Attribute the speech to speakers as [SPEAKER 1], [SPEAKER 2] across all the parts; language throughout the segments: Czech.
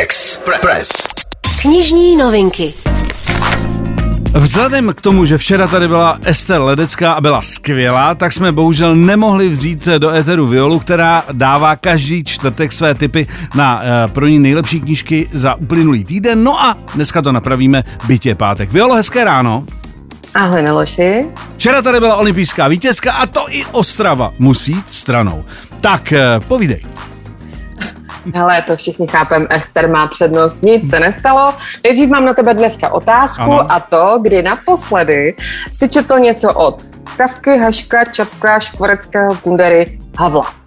[SPEAKER 1] Express. Knižní novinky. Vzhledem k tomu, že včera tady byla Ester Ledecká a byla skvělá, tak jsme bohužel nemohli vzít do éteru Violu, která dává každý čtvrtek své typy na uh, pro ní nejlepší knížky za uplynulý týden. No a dneska to napravíme, bytě pátek. Violo, hezké ráno.
[SPEAKER 2] Ahoj Miloši.
[SPEAKER 1] Včera tady byla olympijská vítězka a to i Ostrava musí jít stranou. Tak uh, povídej.
[SPEAKER 2] Hele, to všichni chápem, Ester má přednost, nic se nestalo. Nejdřív mám na tebe dneska otázku ano. a to, kdy naposledy si četl něco od Kavky, Haška, Čapka, Škvoreckého, Kundery, Havla.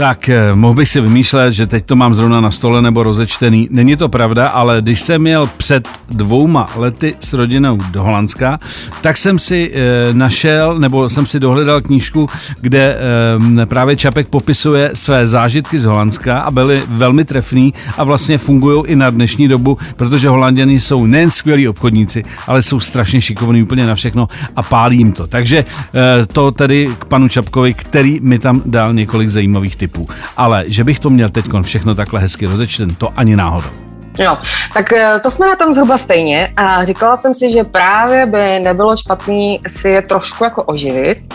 [SPEAKER 1] Tak eh, mohl bych si vymýšlet, že teď to mám zrovna na stole nebo rozečtený. Není to pravda, ale když jsem měl před dvouma lety s rodinou do Holandska, tak jsem si e, našel, nebo jsem si dohledal knížku, kde e, právě Čapek popisuje své zážitky z Holandska a byly velmi trefný a vlastně fungují i na dnešní dobu, protože Holanděni jsou nejen skvělí obchodníci, ale jsou strašně šikovní úplně na všechno a pálí jim to. Takže e, to tedy k panu Čapkovi, který mi tam dal několik zajímavých typů typů. Ale že bych to měl teď všechno takhle hezky rozečten, to ani náhodou.
[SPEAKER 2] Jo, tak eh, to jsme na tom zhruba stejně a říkala jsem si, že právě by nebylo špatný si je trošku jako oživit.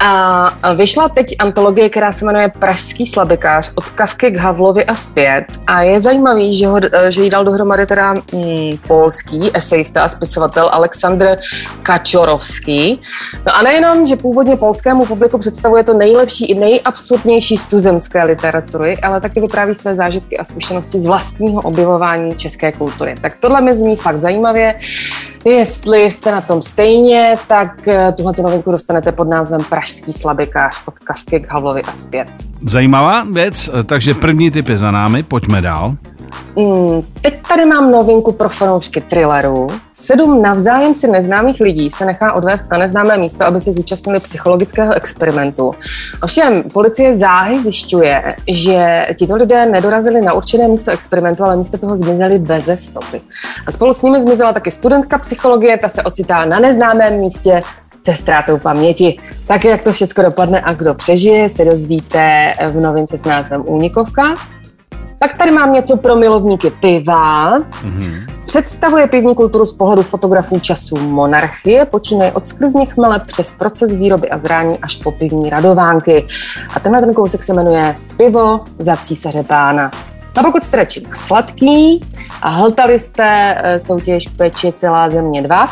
[SPEAKER 2] A vyšla teď antologie, která se jmenuje Pražský slabikář od Kavky k Havlovi a zpět. A je zajímavý, že, ho, že jí dal dohromady teda mm, polský esejista a spisovatel Aleksandr Kačorovský. No a nejenom, že původně polskému publiku představuje to nejlepší i nejabsurdnější z tuzemské literatury, ale taky vypráví své zážitky a zkušenosti z vlastního objevování české kultury. Tak tohle mi zní fakt zajímavě. Jestli jste na tom stejně, tak eh, tuhle novinku dostanete pod názvem Pražský slabikář od Kavky k Havlovi a zpět.
[SPEAKER 1] Zajímavá věc, eh, takže první typ je za námi, pojďme dál.
[SPEAKER 2] Mm, teď tady mám novinku pro fanoušky thrillerů. Sedm navzájem si neznámých lidí se nechá odvést na neznámé místo, aby se zúčastnili psychologického experimentu. Ovšem, policie záhy zjišťuje, že tito lidé nedorazili na určené místo experimentu, ale místo toho zmizeli beze stopy. A spolu s nimi zmizela taky studentka psychologie, ta se ocitá na neznámém místě se ztrátou paměti. Tak jak to všechno dopadne a kdo přežije, se dozvíte v novince s názvem Únikovka. Tak tady mám něco pro milovníky piva. Mm-hmm. Představuje pivní kulturu z pohledu fotografů času monarchie, počínaje od sklizních chmele přes proces výroby a zrání až po pivní radovánky. A tenhle ten kousek se jmenuje Pivo za císaře pána. A pokud jste radši sladký a hltali jste eh, soutěž Peči celá země 2,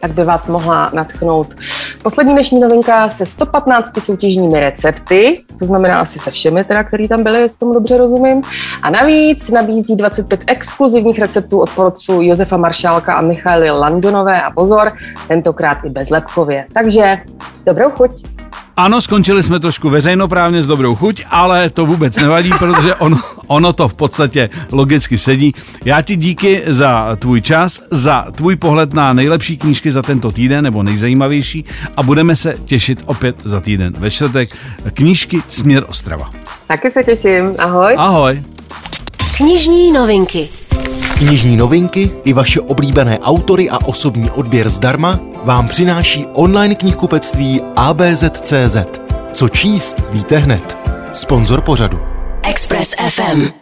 [SPEAKER 2] tak by vás mohla natchnout poslední dnešní novinka se 115 soutěžními recepty, to znamená asi se všemi, teda, který tam byly, jestli tomu dobře rozumím. A navíc nabízí 25 exkluzivních receptů od porodců Josefa Maršálka a Michaly Landonové a pozor, tentokrát i bezlepkově. Takže dobrou chuť!
[SPEAKER 1] Ano, skončili jsme trošku veřejnoprávně s dobrou chuť, ale to vůbec nevadí, protože ono, ono to v podstatě logicky sedí. Já ti díky za tvůj čas, za tvůj pohled na nejlepší knížky za tento týden, nebo nejzajímavější a budeme se těšit opět za týden ve čtvrtek. Knížky Směr Ostrava.
[SPEAKER 2] Taky se těším, ahoj.
[SPEAKER 1] Ahoj.
[SPEAKER 3] Knižní novinky. Knižní novinky i vaše oblíbené autory a osobní odběr zdarma vám přináší online knihkupectví ABZ.cz. Co číst, víte hned. Sponzor pořadu. Express FM.